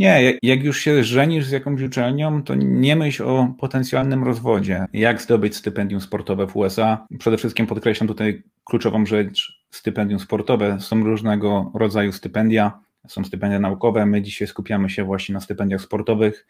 Nie, jak już się żenisz z jakąś uczelnią, to nie myśl o potencjalnym rozwodzie. Jak zdobyć stypendium sportowe w USA? Przede wszystkim podkreślam tutaj kluczową rzecz, stypendium sportowe. Są różnego rodzaju stypendia, są stypendia naukowe. My dzisiaj skupiamy się właśnie na stypendiach sportowych,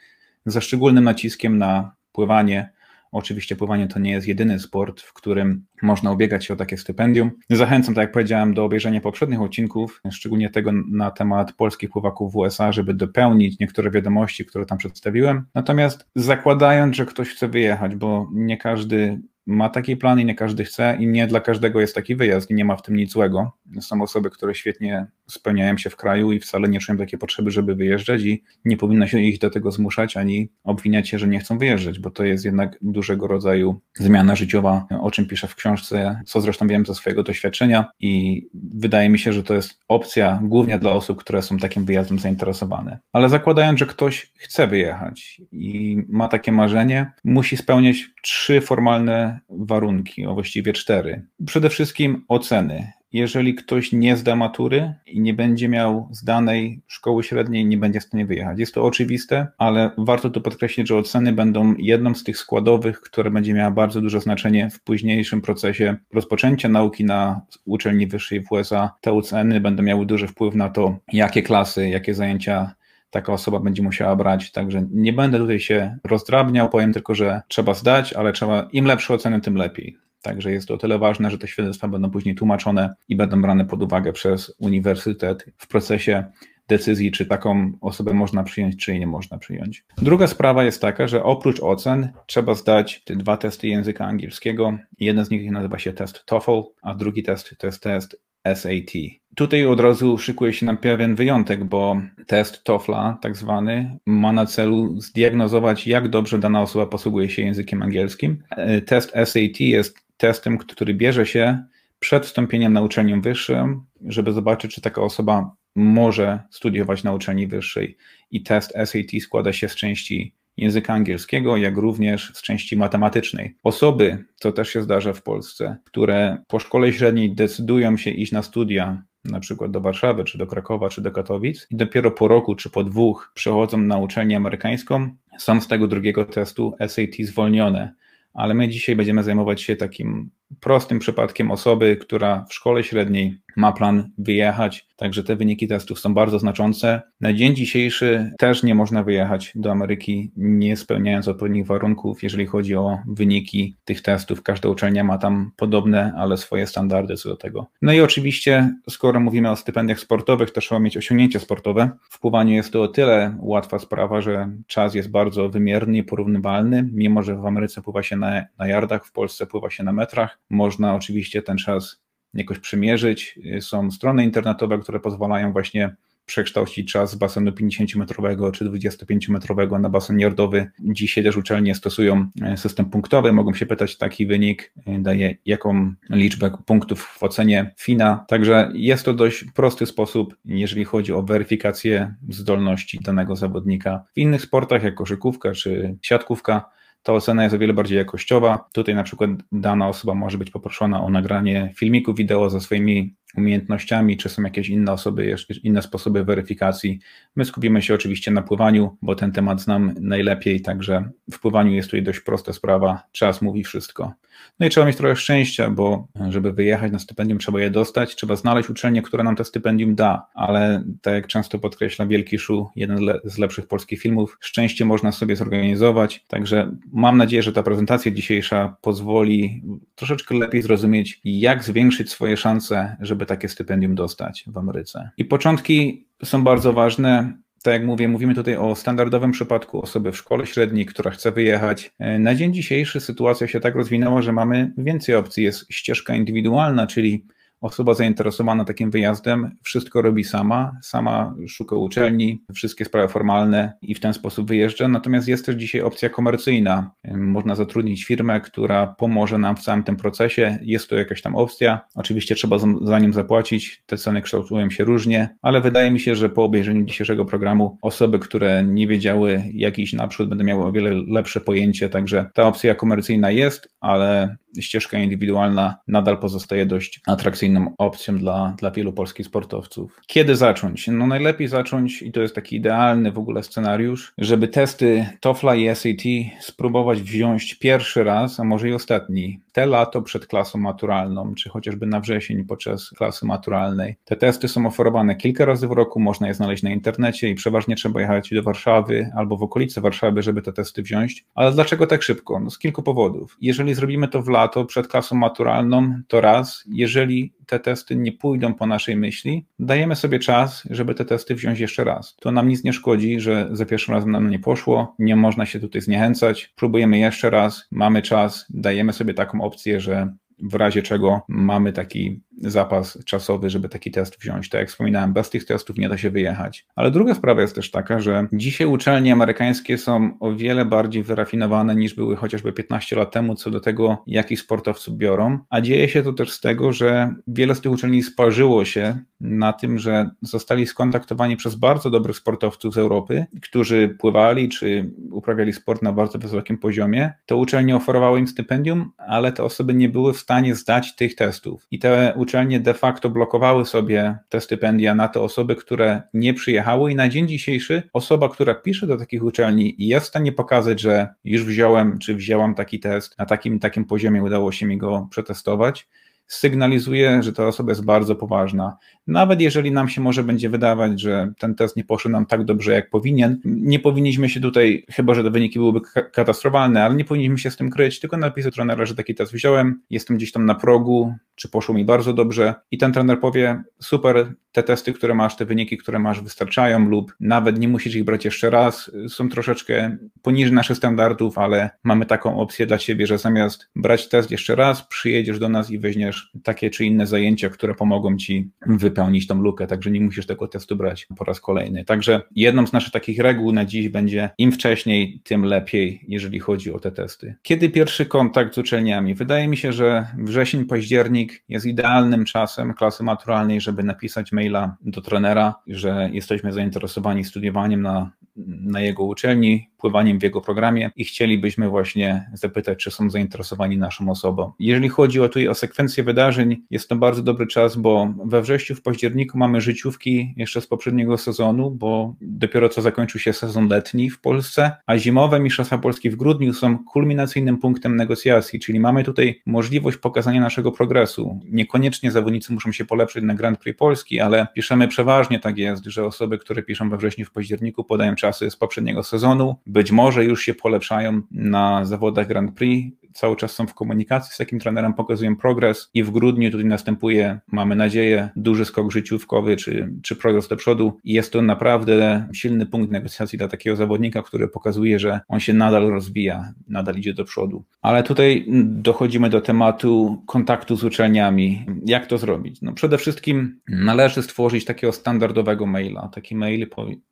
ze szczególnym naciskiem na pływanie, Oczywiście pływanie to nie jest jedyny sport, w którym można ubiegać się o takie stypendium. Zachęcam, tak jak powiedziałem, do obejrzenia poprzednich odcinków, szczególnie tego na temat polskich pływaków w USA, żeby dopełnić niektóre wiadomości, które tam przedstawiłem. Natomiast zakładając, że ktoś chce wyjechać, bo nie każdy ma taki plan i nie każdy chce i nie dla każdego jest taki wyjazd i nie ma w tym nic złego. Są osoby, które świetnie spełniają się w kraju i wcale nie czują takiej potrzeby, żeby wyjeżdżać i nie powinno się ich do tego zmuszać ani obwiniać się, że nie chcą wyjeżdżać, bo to jest jednak dużego rodzaju zmiana życiowa, o czym piszę w książce, co zresztą wiem ze swojego doświadczenia i wydaje mi się, że to jest opcja głównie dla osób, które są takim wyjazdem zainteresowane. Ale zakładając, że ktoś chce wyjechać i ma takie marzenie, musi spełniać trzy formalne warunki, a właściwie cztery. Przede wszystkim oceny. Jeżeli ktoś nie zda matury i nie będzie miał zdanej szkoły średniej, nie będzie w stanie wyjechać. Jest to oczywiste, ale warto tu podkreślić, że oceny będą jedną z tych składowych, które będzie miała bardzo duże znaczenie w późniejszym procesie rozpoczęcia nauki na uczelni wyższej w USA. Te oceny będą miały duży wpływ na to, jakie klasy, jakie zajęcia taka osoba będzie musiała brać. Także nie będę tutaj się rozdrabniał, powiem tylko, że trzeba zdać, ale trzeba im lepsze oceny, tym lepiej. Także jest to o tyle ważne, że te świadectwa będą później tłumaczone i będą brane pod uwagę przez uniwersytet w procesie decyzji, czy taką osobę można przyjąć, czy jej nie można przyjąć. Druga sprawa jest taka, że oprócz ocen trzeba zdać te dwa testy języka angielskiego. Jeden z nich nazywa się test TOEFL, a drugi test to jest test SAT. Tutaj od razu szykuje się nam pewien wyjątek, bo test TOEFLa, tak zwany, ma na celu zdiagnozować, jak dobrze dana osoba posługuje się językiem angielskim. E, test SAT jest testem, który bierze się przed wstąpieniem na uczelnię wyższą, żeby zobaczyć, czy taka osoba może studiować na uczelni wyższej. I test SAT składa się z części języka angielskiego, jak również z części matematycznej. Osoby, co też się zdarza w Polsce, które po szkole średniej decydują się iść na studia na przykład do Warszawy, czy do Krakowa, czy do Katowic i dopiero po roku, czy po dwóch przechodzą na uczelnię amerykańską, są z tego drugiego testu SAT zwolnione. Ale my dzisiaj będziemy zajmować się takim prostym przypadkiem osoby, która w szkole średniej ma plan wyjechać, także te wyniki testów są bardzo znaczące. Na dzień dzisiejszy też nie można wyjechać do Ameryki, nie spełniając odpowiednich warunków, jeżeli chodzi o wyniki tych testów. Każda uczelnia ma tam podobne, ale swoje standardy co do tego. No i oczywiście, skoro mówimy o stypendiach sportowych, to trzeba mieć osiągnięcie sportowe. W pływaniu jest to o tyle łatwa sprawa, że czas jest bardzo wymierny i porównywalny, mimo że w Ameryce pływa się na, na yardach, w Polsce pływa się na metrach. Można oczywiście ten czas jakoś przymierzyć. Są strony internetowe, które pozwalają właśnie przekształcić czas z basenu 50-metrowego czy 25-metrowego na basen yardowy. Dzisiaj też uczelnie stosują e, system punktowy, mogą się pytać, taki wynik e, daje jaką liczbę punktów w ocenie FINA. Także jest to dość prosty sposób, jeżeli chodzi o weryfikację zdolności danego zawodnika. W innych sportach, jak koszykówka czy siatkówka, ta ocena jest o wiele bardziej jakościowa. Tutaj na przykład dana osoba może być poproszona o nagranie filmiku wideo ze swoimi umiejętnościami, czy są jakieś inne osoby, inne sposoby weryfikacji. My skupimy się oczywiście na pływaniu, bo ten temat znam najlepiej, także w pływaniu jest tutaj dość prosta sprawa, czas mówi wszystko. No i trzeba mieć trochę szczęścia, bo żeby wyjechać na stypendium, trzeba je dostać, trzeba znaleźć uczelnię, która nam to stypendium da, ale tak jak często podkreśla Wielki Szu, jeden z lepszych polskich filmów, szczęście można sobie zorganizować, także mam nadzieję, że ta prezentacja dzisiejsza pozwoli troszeczkę lepiej zrozumieć, jak zwiększyć swoje szanse, żeby takie stypendium dostać w Ameryce. I początki są bardzo ważne tak jak mówię, mówimy tutaj o standardowym przypadku osoby w szkole średniej, która chce wyjechać. Na dzień dzisiejszy sytuacja się tak rozwinęła, że mamy więcej opcji. Jest ścieżka indywidualna, czyli osoba zainteresowana takim wyjazdem wszystko robi sama, sama szuka uczelni, wszystkie sprawy formalne i w ten sposób wyjeżdża. Natomiast jest też dzisiaj opcja komercyjna. Można zatrudnić firmę, która pomoże nam w całym tym procesie. Jest to jakaś tam opcja. Oczywiście trzeba za nim zapłacić. Te ceny kształtują się różnie, ale wydaje mi się, że po obejrzeniu dzisiejszego programu osoby, które nie wiedziały jak iść naprzód, będą miały o wiele lepsze pojęcie. Także ta opcja komercyjna jest, ale ścieżka indywidualna nadal pozostaje dość atrakcyjną opcją dla, dla wielu polskich sportowców. Kiedy zacząć? No najlepiej zacząć, i to jest taki idealny w ogóle scenariusz, żeby testy TOEFLa i SAT spróbować wziąć pierwszy raz, a może i ostatni, te lato przed klasą maturalną, czy chociażby na wrzesień podczas klasy maturalnej. Te testy są oferowane kilka razy w roku, można je znaleźć na internecie i przeważnie trzeba jechać do Warszawy albo w okolice Warszawy, żeby te testy wziąć. Ale dlaczego tak szybko? No z kilku powodów. Jeżeli zrobimy to w lato przed klasą maturalną, to raz. Jeżeli te testy nie pójdą po naszej myśli, dajemy sobie czas, żeby te testy wziąć jeszcze raz. To nam nic nie szkodzi, że za pierwszym razem nam nie poszło, nie można się tutaj zniechęcać, próbujemy jeszcze raz, mamy czas, dajemy sobie taką opcję, że w razie czego mamy taki zapas czasowy, żeby taki test wziąć. Tak jak wspominałem, bez tych testów nie da się wyjechać. Ale druga sprawa jest też taka, że dzisiaj uczelnie amerykańskie są o wiele bardziej wyrafinowane niż były chociażby 15 lat temu co do tego, jakich sportowców biorą, a dzieje się to też z tego, że wiele z tych uczelni sparzyło się na tym, że zostali skontaktowani przez bardzo dobrych sportowców z Europy, którzy pływali czy uprawiali sport na bardzo wysokim poziomie. To uczelnie oferowały im stypendium, ale te osoby nie były w stanie zdać tych testów. I te uczelnie de facto blokowały sobie te stypendia na te osoby, które nie przyjechały i na dzień dzisiejszy osoba, która pisze do takich uczelni i jest w stanie pokazać, że już wziąłem czy wzięłam taki test, na takim takim poziomie udało się mi go przetestować, sygnalizuje, że ta osoba jest bardzo poważna. Nawet jeżeli nam się może będzie wydawać, że ten test nie poszedł nam tak dobrze, jak powinien, nie powinniśmy się tutaj, chyba że te wyniki byłyby katastrofalne, ale nie powinniśmy się z tym kryć, tylko napisać trenera, że taki test wziąłem, jestem gdzieś tam na progu, czy poszło mi bardzo dobrze i ten trener powie, super, te testy, które masz, te wyniki, które masz wystarczają lub nawet nie musisz ich brać jeszcze raz, są troszeczkę poniżej naszych standardów, ale mamy taką opcję dla Ciebie, że zamiast brać test jeszcze raz, przyjedziesz do nas i weźmiesz takie czy inne zajęcia, które pomogą Ci wypełnić tą lukę, także nie musisz tego testu brać po raz kolejny. Także jedną z naszych takich reguł na dziś będzie im wcześniej, tym lepiej, jeżeli chodzi o te testy. Kiedy pierwszy kontakt z uczelniami? Wydaje mi się, że wrzesień, październik jest idealnym czasem klasy maturalnej, żeby napisać maila do trenera, że jesteśmy zainteresowani studiowaniem na, na jego uczelni, pływaniem w jego programie i chcielibyśmy właśnie zapytać, czy są zainteresowani naszą osobą. Jeżeli chodzi o tutaj o sekwencję wydarzeń, jest to bardzo dobry czas, bo we wrześniu, w październiku mamy życiówki jeszcze z poprzedniego sezonu, bo dopiero co zakończył się sezon letni w Polsce, a zimowe Mistrzostwa Polski w grudniu są kulminacyjnym punktem negocjacji, czyli mamy tutaj możliwość pokazania naszego progresu. Niekoniecznie zawodnicy muszą się polepszyć na Grand Prix Polski, ale piszemy przeważnie tak jest, że osoby, które piszą we wrześniu, w październiku podają czasy z poprzedniego sezonu, być może już się polepszają na zawodach Grand Prix, cały czas są w komunikacji z takim trenerem, pokazują progres i w grudniu tutaj następuje, mamy nadzieję, duży skok życiówkowy czy, czy progres do przodu i jest to naprawdę silny punkt negocjacji dla takiego zawodnika, który pokazuje, że on się nadal rozwija, nadal idzie do przodu. Ale tutaj dochodzimy do tematu kontaktu z uczelniami. Jak to zrobić? No przede wszystkim należy stworzyć takiego standardowego maila. Taki mail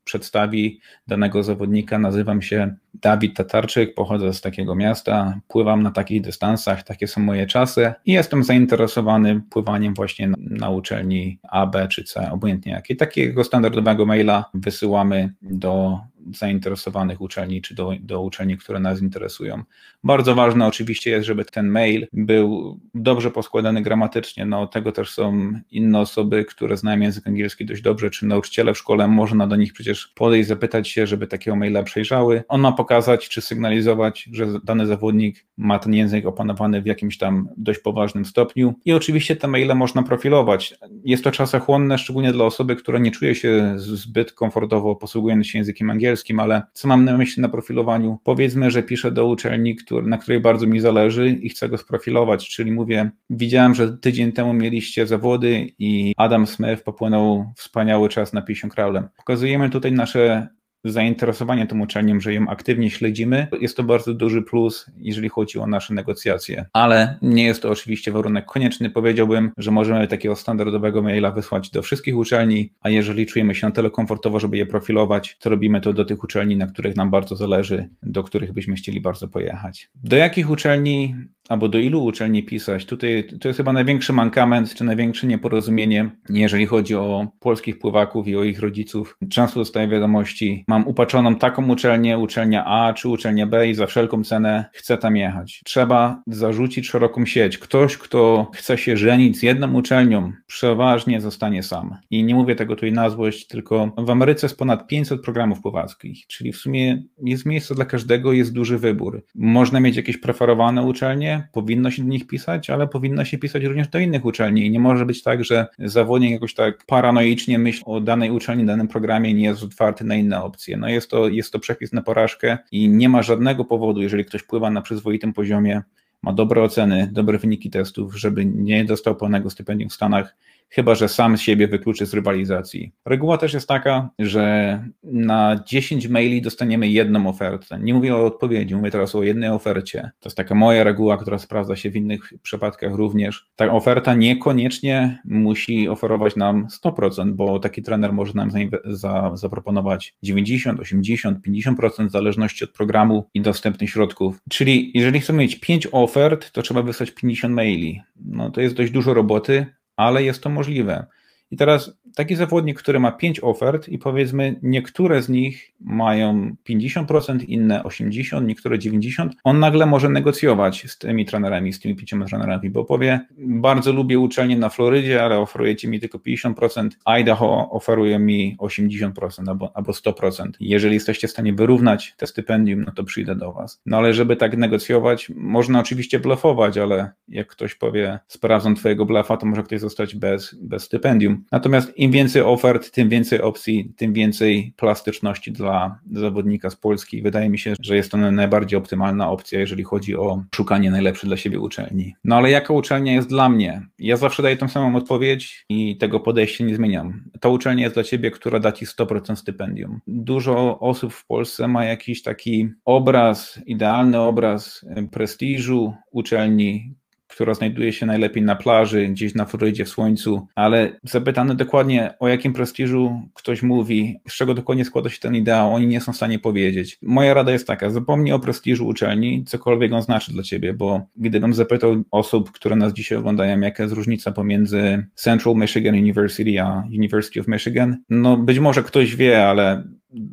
przedstawi danego zawodnika. Nazywam się Dawid Tatarczyk, pochodzę z takiego miasta, pływam na takich dystansach, takie są moje czasy i jestem zainteresowany pływaniem właśnie na, na uczelni A, B czy C, obojętnie jakiej. Takiego standardowego maila wysyłamy do zainteresowanych uczelni, czy do, do uczelni, które nas interesują. Bardzo ważne oczywiście jest, żeby ten mail był dobrze poskładany gramatycznie. No, tego też są inne osoby, które znają język angielski dość dobrze, czy nauczyciele w szkole. Można do nich przecież podejść, zapytać się, żeby takiego maila przejrzały. On ma pokazać, czy sygnalizować, że dany zawodnik ma ten język opanowany w jakimś tam dość poważnym stopniu. I oczywiście te maile można profilować. Jest to czasochłonne, szczególnie dla osoby, która nie czuje się zbyt komfortowo posługując się językiem angielskim ale co mam na myśli na profilowaniu? Powiedzmy, że piszę do uczelni, na której bardzo mi zależy i chcę go sprofilować, czyli mówię, widziałem, że tydzień temu mieliście zawody i Adam Smith popłynął wspaniały czas na 50 kraulem. Pokazujemy tutaj nasze zainteresowanie tą uczelnią, że ją aktywnie śledzimy, jest to bardzo duży plus, jeżeli chodzi o nasze negocjacje. Ale nie jest to oczywiście warunek konieczny. Powiedziałbym, że możemy takiego standardowego maila wysłać do wszystkich uczelni, a jeżeli czujemy się na tyle komfortowo, żeby je profilować, to robimy to do tych uczelni, na których nam bardzo zależy, do których byśmy chcieli bardzo pojechać. Do jakich uczelni albo do ilu uczelni pisać. Tutaj to jest chyba największy mankament, czy największe nieporozumienie, jeżeli chodzi o polskich pływaków i o ich rodziców. Często dostaję wiadomości, mam upaczoną taką uczelnię, uczelnia A czy uczelnia B i za wszelką cenę chcę tam jechać. Trzeba zarzucić szeroką sieć. Ktoś, kto chce się żenić z jedną uczelnią, przeważnie zostanie sam. I nie mówię tego tutaj na złość, tylko w Ameryce jest ponad 500 programów pławackich, czyli w sumie jest miejsce dla każdego, jest duży wybór. Można mieć jakieś preferowane uczelnie, powinno się do nich pisać, ale powinno się pisać również do innych uczelni. I nie może być tak, że zawodnik jakoś tak paranoicznie myśli o danej uczelni, danym programie nie jest otwarty na inne opcje. No jest to, jest to przepis na porażkę i nie ma żadnego powodu, jeżeli ktoś pływa na przyzwoitym poziomie, ma dobre oceny, dobre wyniki testów, żeby nie dostał pełnego stypendium w Stanach, chyba że sam siebie wykluczy z rywalizacji. Reguła też jest taka, że na 10 maili dostaniemy jedną ofertę. Nie mówię o odpowiedzi, mówię teraz o jednej ofercie. To jest taka moja reguła, która sprawdza się w innych przypadkach również. Ta oferta niekoniecznie musi oferować nam 100%, bo taki trener może nam za, zaproponować 90, 80, 50% w zależności od programu i dostępnych środków. Czyli jeżeli chcemy mieć 5 ofert, to trzeba wysłać 50 maili. No to jest dość dużo roboty, ale jest to możliwe. I teraz taki zawodnik, który ma 5 ofert i powiedzmy niektóre z nich mają 50%, inne 80%, niektóre 90%, on nagle może negocjować z tymi trenerami, z tymi pięcioma trenerami, bo powie, bardzo lubię uczelnię na Florydzie, ale oferujecie mi tylko 50%, Idaho oferuje mi 80% albo, albo 100%. Jeżeli jesteście w stanie wyrównać te stypendium, no to przyjdę do was. No ale żeby tak negocjować, można oczywiście blefować, ale jak ktoś powie, sprawdzam twojego blefa, to może ktoś zostać bez, bez stypendium. Natomiast im więcej ofert, tym więcej opcji, tym więcej plastyczności dla zawodnika z Polski. Wydaje mi się, że jest to najbardziej optymalna opcja, jeżeli chodzi o szukanie najlepszej dla siebie uczelni. No ale jaka uczelnia jest dla mnie? Ja zawsze daję tą samą odpowiedź i tego podejścia nie zmieniam. Ta uczelnia jest dla ciebie, która da ci 100% stypendium. Dużo osób w Polsce ma jakiś taki obraz, idealny obraz prestiżu uczelni, która znajduje się najlepiej na plaży, gdzieś na Florydzie w słońcu, ale zapytany dokładnie o jakim prestiżu ktoś mówi, z czego dokładnie składa się ten ideał, oni nie są w stanie powiedzieć. Moja rada jest taka, zapomnij o prestiżu uczelni, cokolwiek on znaczy dla ciebie, bo gdybym zapytał osób, które nas dzisiaj oglądają, jaka jest różnica pomiędzy Central Michigan University a University of Michigan, no być może ktoś wie, ale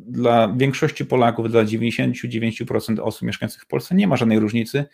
dla większości Polaków, dla 99% osób mieszkających w Polsce nie ma żadnej różnicy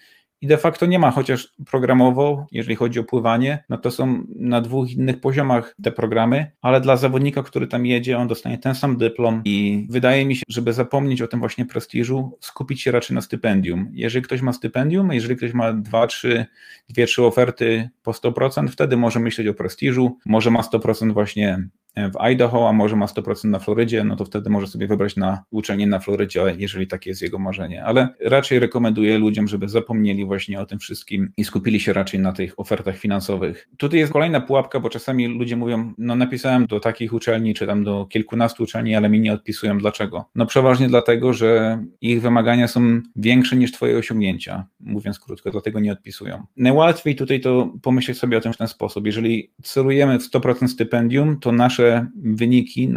i de facto nie ma, chociaż programowo, jeżeli chodzi o pływanie, no to są na dwóch innych poziomach te programy, ale dla zawodnika, który tam jedzie, on dostanie ten sam dyplom i wydaje mi się, żeby zapomnieć o tym właśnie prestiżu, skupić się raczej na stypendium. Jeżeli ktoś ma stypendium, jeżeli ktoś ma dwa, trzy, dwie, trzy oferty po 100%, wtedy może myśleć o prestiżu, może ma 100% właśnie w Idaho, a może ma 100% na Florydzie, no to wtedy może sobie wybrać na uczelnię na Florydzie, jeżeli takie jest jego marzenie. Ale raczej rekomenduję ludziom, żeby zapomnieli właśnie o tym wszystkim i skupili się raczej na tych ofertach finansowych. Tutaj jest kolejna pułapka, bo czasami ludzie mówią, no napisałem do takich uczelni, czy tam do kilkunastu uczelni, ale mi nie odpisują. Dlaczego? No przeważnie dlatego, że ich wymagania są większe niż twoje osiągnięcia, mówiąc krótko, dlatego nie odpisują. Najłatwiej tutaj to pomyśleć sobie o tym w ten sposób. Jeżeli celujemy w 100% stypendium, to nasze najlepsze wyniki,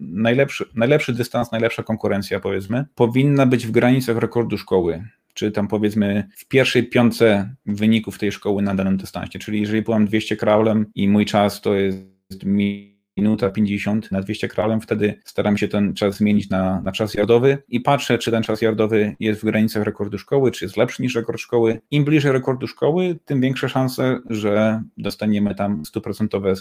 najlepszy, najlepszy dystans, najlepsza konkurencja, powiedzmy, powinna być w granicach rekordu szkoły czy tam powiedzmy w pierwszej piątce wyników tej szkoły na danym dystansie. Czyli jeżeli byłam 200 kraulem i mój czas to jest minuta 50 na 200 kraulem, wtedy staram się ten czas zmienić na, na czas jardowy i patrzę, czy ten czas jardowy jest w granicach rekordu szkoły, czy jest lepszy niż rekord szkoły. Im bliżej rekordu szkoły, tym większe szanse, że dostaniemy tam stuprocentowe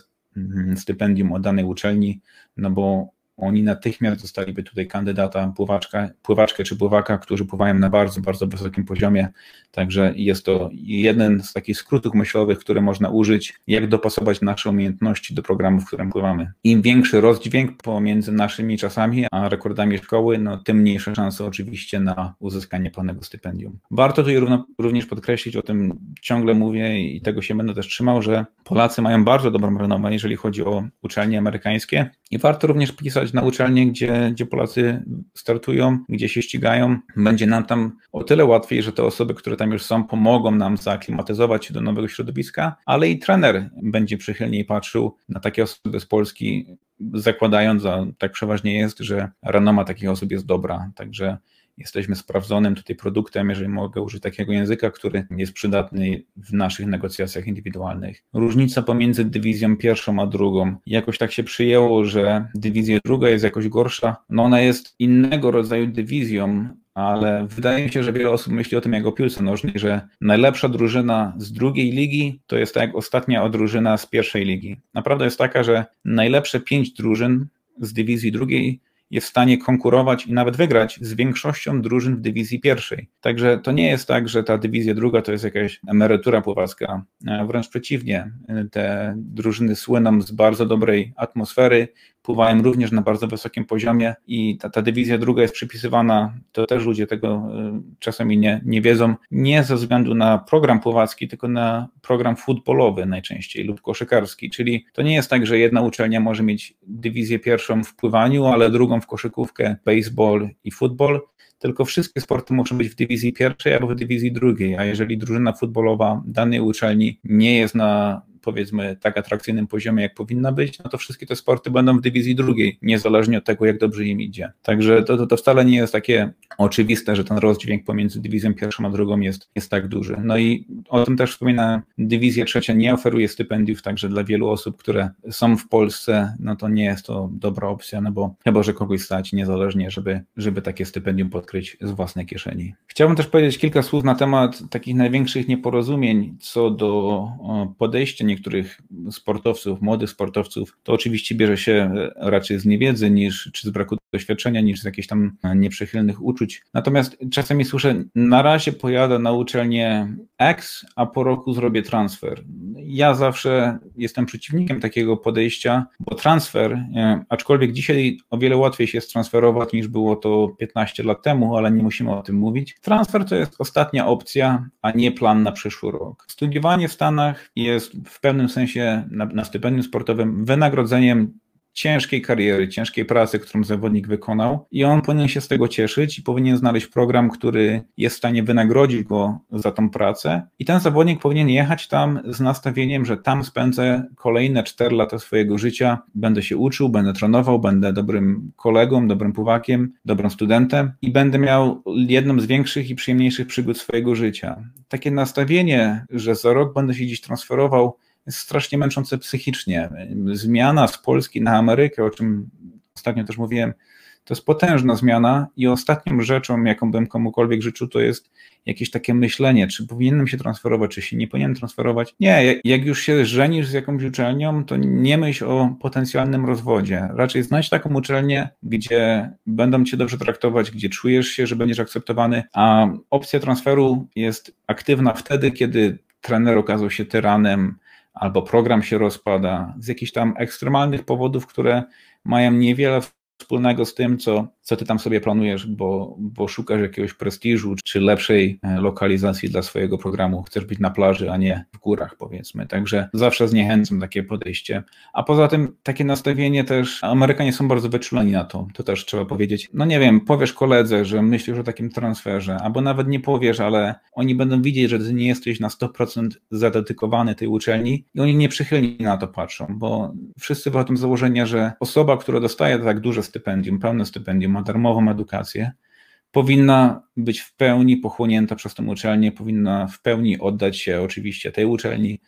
stypendium od danej uczelni, no bo oni natychmiast dostaliby tutaj kandydata, pływaczka, pływaczkę czy pływaka, którzy pływają na bardzo, bardzo wysokim poziomie. Także jest to jeden z takich skrótów myślowych, które można użyć, jak dopasować nasze umiejętności do programu, w którym pływamy. Im większy rozdźwięk pomiędzy naszymi czasami a rekordami szkoły, no tym mniejsze szanse oczywiście na uzyskanie pełnego stypendium. Warto tutaj również podkreślić, o tym ciągle mówię i tego się będę też trzymał, że Polacy mają bardzo dobrą renomę, jeżeli chodzi o uczelnie amerykańskie i warto również pisać na uczelnie, gdzie, gdzie Polacy startują, gdzie się ścigają. Będzie nam tam o tyle łatwiej, że te osoby, które tam już są, pomogą nam zaaklimatyzować się do nowego środowiska, ale i trener będzie przychylniej patrzył na takie osoby z Polski, zakładając, a tak przeważnie jest, że renoma takich osób jest dobra. Także jesteśmy sprawdzonym tutaj produktem, jeżeli mogę użyć takiego języka, który jest przydatny w naszych negocjacjach indywidualnych. Różnica pomiędzy dywizją pierwszą a drugą. Jakoś tak się przyjęło, że dywizja druga jest jakoś gorsza. No ona jest innego rodzaju dywizją, ale wydaje mi się, że wiele osób myśli o tym jak o piłce nożnej, że najlepsza drużyna z drugiej ligi to jest tak jak ostatnia drużyna z pierwszej ligi. Naprawdę jest taka, że najlepsze pięć drużyn z dywizji drugiej jest w stanie konkurować i nawet wygrać z większością drużyn w dywizji pierwszej. Także to nie jest tak, że ta dywizja druga to jest jakaś emerytura pływacka. Wręcz przeciwnie, te drużyny słyną z bardzo dobrej atmosfery, pływają również na bardzo wysokim poziomie i ta, ta dywizja druga jest przypisywana, to też ludzie tego y, czasami nie, nie wiedzą, nie ze względu na program pływacki, tylko na program futbolowy najczęściej lub koszykarski, czyli to nie jest tak, że jedna uczelnia może mieć dywizję pierwszą w pływaniu, ale drugą w koszykówkę, baseball i futbol, tylko wszystkie sporty muszą być w dywizji pierwszej albo w dywizji drugiej, a jeżeli drużyna futbolowa danej uczelni nie jest na powiedzmy tak atrakcyjnym poziomie, jak powinna być, no to wszystkie te sporty będą w dywizji drugiej, niezależnie od tego, jak dobrze im idzie. Także to, to, to wcale nie jest takie oczywiste, że ten rozdźwięk pomiędzy dywizją pierwszą a drugą jest, jest tak duży. No i o tym też wspominałem, dywizja trzecia nie oferuje stypendiów, także dla wielu osób, które są w Polsce, no to nie jest to dobra opcja, no bo chyba, że kogoś stać niezależnie, żeby, żeby takie stypendium podkryć z własnej kieszeni. Chciałbym też powiedzieć kilka słów na temat takich największych nieporozumień co do podejścia niektórych sportowców, młodych sportowców, to oczywiście bierze się raczej z niewiedzy niż czy z braku doświadczenia, niż z jakichś tam nieprzychylnych uczuć. Natomiast czasami słyszę, na razie pojadę na uczelnię X, a po roku zrobię transfer. Ja zawsze jestem przeciwnikiem takiego podejścia, bo transfer, e, aczkolwiek dzisiaj o wiele łatwiej się transferować niż było to 15 lat temu, ale nie musimy o tym mówić. Transfer to jest ostatnia opcja, a nie plan na przyszły rok. Studiowanie w Stanach jest w pewnym sensie na, na stypendium sportowym wynagrodzeniem ciężkiej kariery, ciężkiej pracy, którą zawodnik wykonał i on powinien się z tego cieszyć i powinien znaleźć program, który jest w stanie wynagrodzić go za tą pracę i ten zawodnik powinien jechać tam z nastawieniem, że tam spędzę kolejne 4 lata swojego życia, będę się uczył, będę trenował, będę dobrym kolegą, dobrym pływakiem, dobrym studentem i będę miał jedną z większych i przyjemniejszych przygód swojego życia. Takie nastawienie, że za rok będę się dziś transferował jest strasznie męczące psychicznie. Zmiana z Polski na Amerykę, o czym ostatnio też mówiłem, to jest potężna zmiana i ostatnią rzeczą, jaką bym komukolwiek życzył, to jest jakieś takie myślenie, czy powinienem się transferować, czy się nie powinienem transferować. Nie, jak już się żenisz z jakąś uczelnią, to nie myśl o potencjalnym rozwodzie. Raczej znajdź taką uczelnię, gdzie będą cię dobrze traktować, gdzie czujesz się, że będziesz akceptowany, a opcja transferu jest aktywna wtedy, kiedy trener okazał się tyranem, albo program się rozpada z jakichś tam ekstremalnych powodów, które mają niewiele wspólnego z tym, co, co ty tam sobie planujesz, bo, bo szukasz jakiegoś prestiżu czy lepszej e, lokalizacji dla swojego programu. Chcesz być na plaży, a nie w górach, powiedzmy. Także zawsze zniechęcam takie podejście. A poza tym takie nastawienie też, Amerykanie są bardzo wyczuleni na to, to też trzeba powiedzieć. No nie wiem, powiesz koledze, że myślisz o takim transferze, albo nawet nie powiesz, ale oni będą widzieć, że ty nie jesteś na 100% zadedykowany tej uczelni i oni nieprzychylnie na to patrzą, bo wszyscy wychodzą z założenia, że osoba, która dostaje tak duże stypendium, pełne stypendium, ma darmową edukację, powinna być w pełni pochłonięta przez tę uczelnię, powinna w pełni oddać się oczywiście tej uczelni.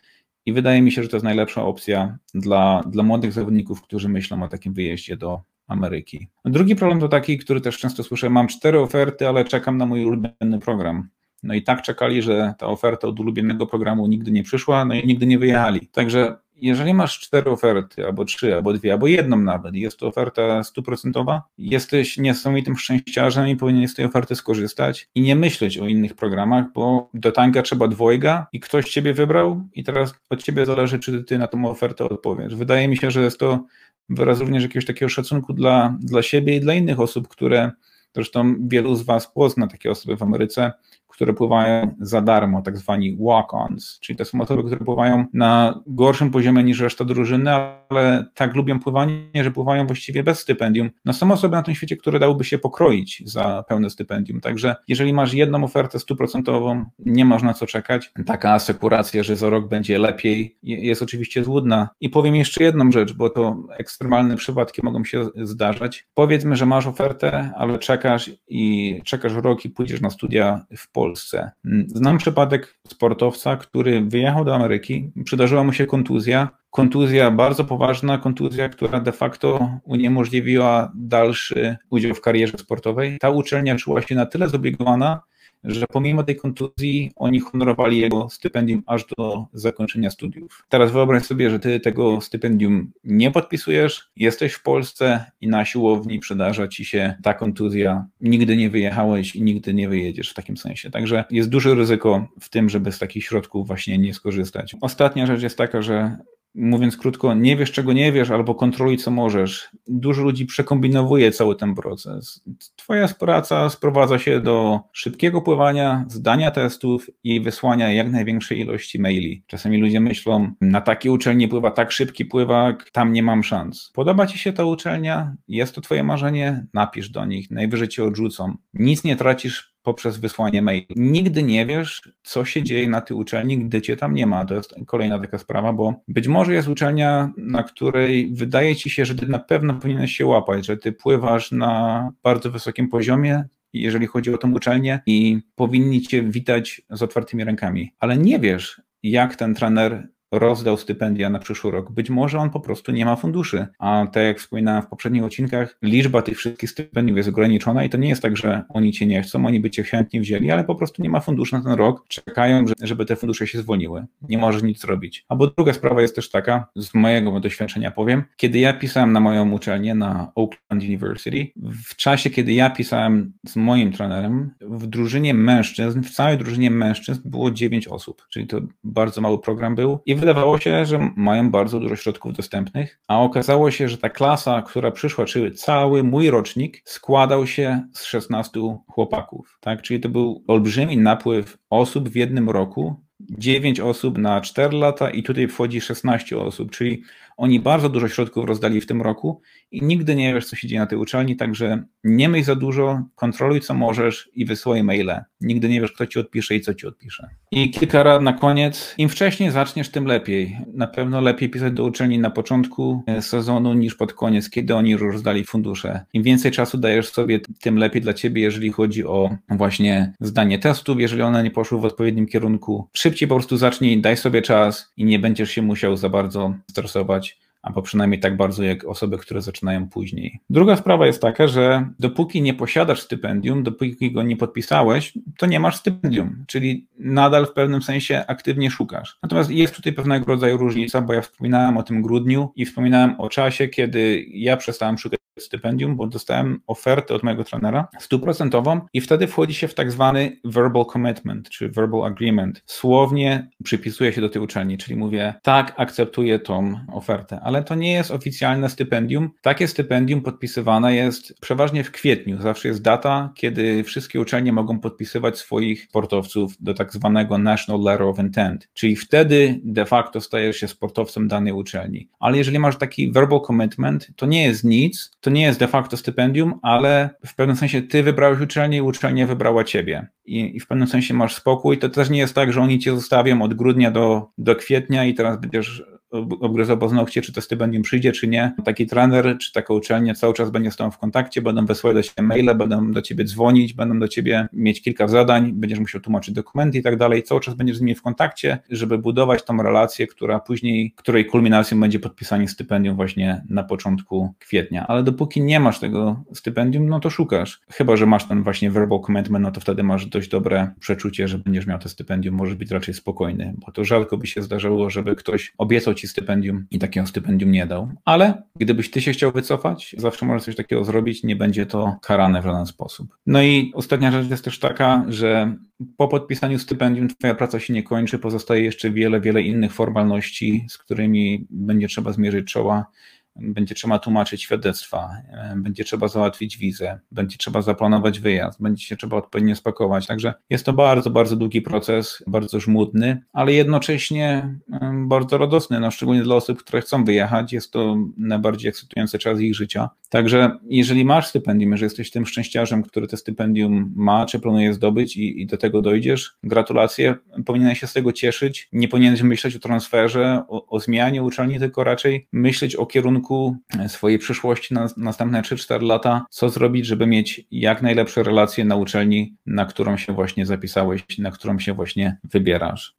I wydaje mi się, że to jest najlepsza opcja dla, dla młodych zawodników, którzy myślą o takim wyjeździe do Ameryki. Drugi problem to taki, który też często słyszę: mam cztery oferty, ale czekam na mój ulubiony program. No i tak czekali, że ta oferta od ulubionego programu nigdy nie przyszła, no i nigdy nie wyjechali. Także jeżeli masz cztery oferty, albo trzy, albo dwie, albo jedną nawet, jest to oferta stuprocentowa, jesteś niesamowitym szczęściarzem i powinieneś z tej oferty skorzystać i nie myśleć o innych programach, bo do tanka trzeba dwojga i ktoś ciebie wybrał i teraz od ciebie zależy, czy ty na tą ofertę odpowiesz. Wydaje mi się, że jest to wyraz również jakiegoś takiego szacunku dla, dla siebie i dla innych osób, które zresztą wielu z was pozna takie osoby w Ameryce, które pływają za darmo, tak zwani walk-ons, czyli to są osoby, które pływają na gorszym poziomie niż reszta drużyny, ale tak lubią pływanie, że pływają właściwie bez stypendium. No są osoby na tym świecie, które dałyby się pokroić za pełne stypendium, także jeżeli masz jedną ofertę stuprocentową, nie masz na co czekać. Taka asekuracja, że za rok będzie lepiej, jest oczywiście złudna. I powiem jeszcze jedną rzecz, bo to ekstremalne przypadki mogą się zdarzać. Powiedzmy, że masz ofertę, ale czekasz i czekasz rok i pójdziesz na studia w Polsce. Znam przypadek sportowca, który wyjechał do Ameryki, przydarzyła mu się kontuzja, kontuzja bardzo poważna, kontuzja, która de facto uniemożliwiła dalszy udział w karierze sportowej. Ta uczelnia czuła się na tyle zobligowana, że pomimo tej kontuzji oni honorowali jego stypendium aż do zakończenia studiów. Teraz wyobraź sobie, że ty tego stypendium nie podpisujesz, jesteś w Polsce i na siłowni przydarza ci się ta kontuzja, nigdy nie wyjechałeś i nigdy nie wyjedziesz w takim sensie. Także jest duże ryzyko w tym, żeby z takich środków właśnie nie skorzystać. Ostatnia rzecz jest taka, że mówiąc krótko, nie wiesz czego nie wiesz, albo kontroluj co możesz. Dużo ludzi przekombinowuje cały ten proces. Twoja praca sprowadza się do szybkiego pływania, zdania testów i wysłania jak największej ilości maili. Czasami ludzie myślą, na takiej uczelni pływa tak szybki pływak, tam nie mam szans. Podoba Ci się ta uczelnia? Jest to Twoje marzenie? Napisz do nich, najwyżej Cię odrzucą. Nic nie tracisz poprzez wysłanie maili. Nigdy nie wiesz, co się dzieje na tej uczelni, gdy cię tam nie ma. To jest kolejna taka sprawa, bo być może jest uczelnia, na której wydaje ci się, że ty na pewno powinieneś się łapać, że ty pływasz na bardzo wysokim poziomie, jeżeli chodzi o tę uczelnię i powinni cię witać z otwartymi rękami. Ale nie wiesz, jak ten trener rozdał stypendia na przyszły rok. Być może on po prostu nie ma funduszy, a tak jak wspominałem w poprzednich odcinkach, liczba tych wszystkich stypendiów jest ograniczona i to nie jest tak, że oni cię nie chcą, oni by cię chętnie wzięli, ale po prostu nie ma funduszy na ten rok, czekają, żeby te fundusze się zwolniły. Nie możesz nic zrobić. Albo druga sprawa jest też taka, z mojego doświadczenia powiem, kiedy ja pisałem na moją uczelnię, na Oakland University, w czasie, kiedy ja pisałem z moim trenerem, w drużynie mężczyzn, w całej drużynie mężczyzn było 9 osób, czyli to bardzo mały program był i wydawało się, że mają bardzo dużo środków dostępnych, a okazało się, że ta klasa, która przyszła, czyli cały mój rocznik, składał się z 16 chłopaków. Tak? Czyli to był olbrzymi napływ osób w jednym roku, 9 osób na 4 lata i tutaj wchodzi 16 osób, czyli oni bardzo dużo środków rozdali w tym roku i nigdy nie wiesz, co się dzieje na tej uczelni, także nie myśl za dużo, kontroluj co możesz i wysyłaj maile. Nigdy nie wiesz, kto ci odpisze i co ci odpisze. I kilka rad na koniec. Im wcześniej zaczniesz, tym lepiej. Na pewno lepiej pisać do uczelni na początku e, sezonu niż pod koniec, kiedy oni już rozdali fundusze. Im więcej czasu dajesz sobie, tym lepiej dla ciebie, jeżeli chodzi o właśnie zdanie testów, jeżeli one nie poszły w odpowiednim kierunku. Szybciej po prostu zacznij, daj sobie czas i nie będziesz się musiał za bardzo stresować albo przynajmniej tak bardzo jak osoby, które zaczynają później. Druga sprawa jest taka, że dopóki nie posiadasz stypendium, dopóki go nie podpisałeś, to nie masz stypendium, czyli nadal w pewnym sensie aktywnie szukasz. Natomiast jest tutaj pewnego rodzaju różnica, bo ja wspominałem o tym grudniu i wspominałem o czasie, kiedy ja przestałem szukać stypendium, bo dostałem ofertę od mojego trenera stuprocentową i wtedy wchodzi się w tak zwany verbal commitment, czy verbal agreement. Słownie przypisuję się do tej uczelni, czyli mówię, tak, akceptuję tą ofertę, ale to nie jest oficjalne stypendium. Takie stypendium podpisywane jest przeważnie w kwietniu. Zawsze jest data, kiedy wszystkie uczelnie mogą podpisywać swoich sportowców do tak zwanego National Letter of Intent, czyli wtedy de facto stajesz się sportowcem danej uczelni. Ale jeżeli masz taki verbal commitment, to nie jest nic, to nie jest de facto stypendium, ale w pewnym sensie ty wybrałeś uczelnię i uczelnia wybrała ciebie. I, I, w pewnym sensie masz spokój. To też nie jest tak, że oni cię zostawią od grudnia do, do kwietnia i teraz będziesz obgryzał paznokcie, czy to stypendium przyjdzie, czy nie. Taki trener, czy taka uczelnia cały czas będzie z tobą w kontakcie, będą wysłać do ciebie maile, będą do ciebie dzwonić, będą do ciebie mieć kilka zadań, będziesz musiał tłumaczyć dokumenty i tak dalej. Cały czas będziesz z nimi w kontakcie, żeby budować tą relację, która później, której kulminacją będzie podpisanie stypendium właśnie na początku kwietnia. Ale dopóki nie masz tego stypendium, no to szukasz. Chyba, że masz ten właśnie verbal commitment, no to wtedy masz dość dobre przeczucie, że będziesz miał to stypendium, możesz być raczej spokojny, bo to rzadko by się zdarzało, żeby ktoś obiecał ci ci stypendium i takiego stypendium nie dał. Ale gdybyś ty się chciał wycofać, zawsze możesz coś takiego zrobić, nie będzie to karane w żaden sposób. No i ostatnia rzecz jest też taka, że po podpisaniu stypendium twoja praca się nie kończy, pozostaje jeszcze wiele, wiele innych formalności, z którymi będzie trzeba zmierzyć czoła będzie trzeba tłumaczyć świadectwa, e, będzie trzeba załatwić wizę, będzie trzeba zaplanować wyjazd, będzie się trzeba odpowiednio spakować. Także jest to bardzo, bardzo długi proces, bardzo żmudny, ale jednocześnie bardzo radosny, no szczególnie dla osób, które chcą wyjechać. Jest to najbardziej ekscytujący czas ich życia. Także jeżeli masz stypendium, jeżeli jesteś tym szczęściarzem, który to stypendium ma, czy planuje zdobyć i, i do tego dojdziesz, gratulacje, powinieneś się z tego cieszyć. Nie powinieneś myśleć o transferze, o, o zmianie uczelni, tylko raczej myśleć o kierunku swojej przyszłości na następne 3-4 lata, co zrobić, żeby mieć jak najlepsze relacje na uczelni, na którą się właśnie zapisałeś, na którą się właśnie wybierasz.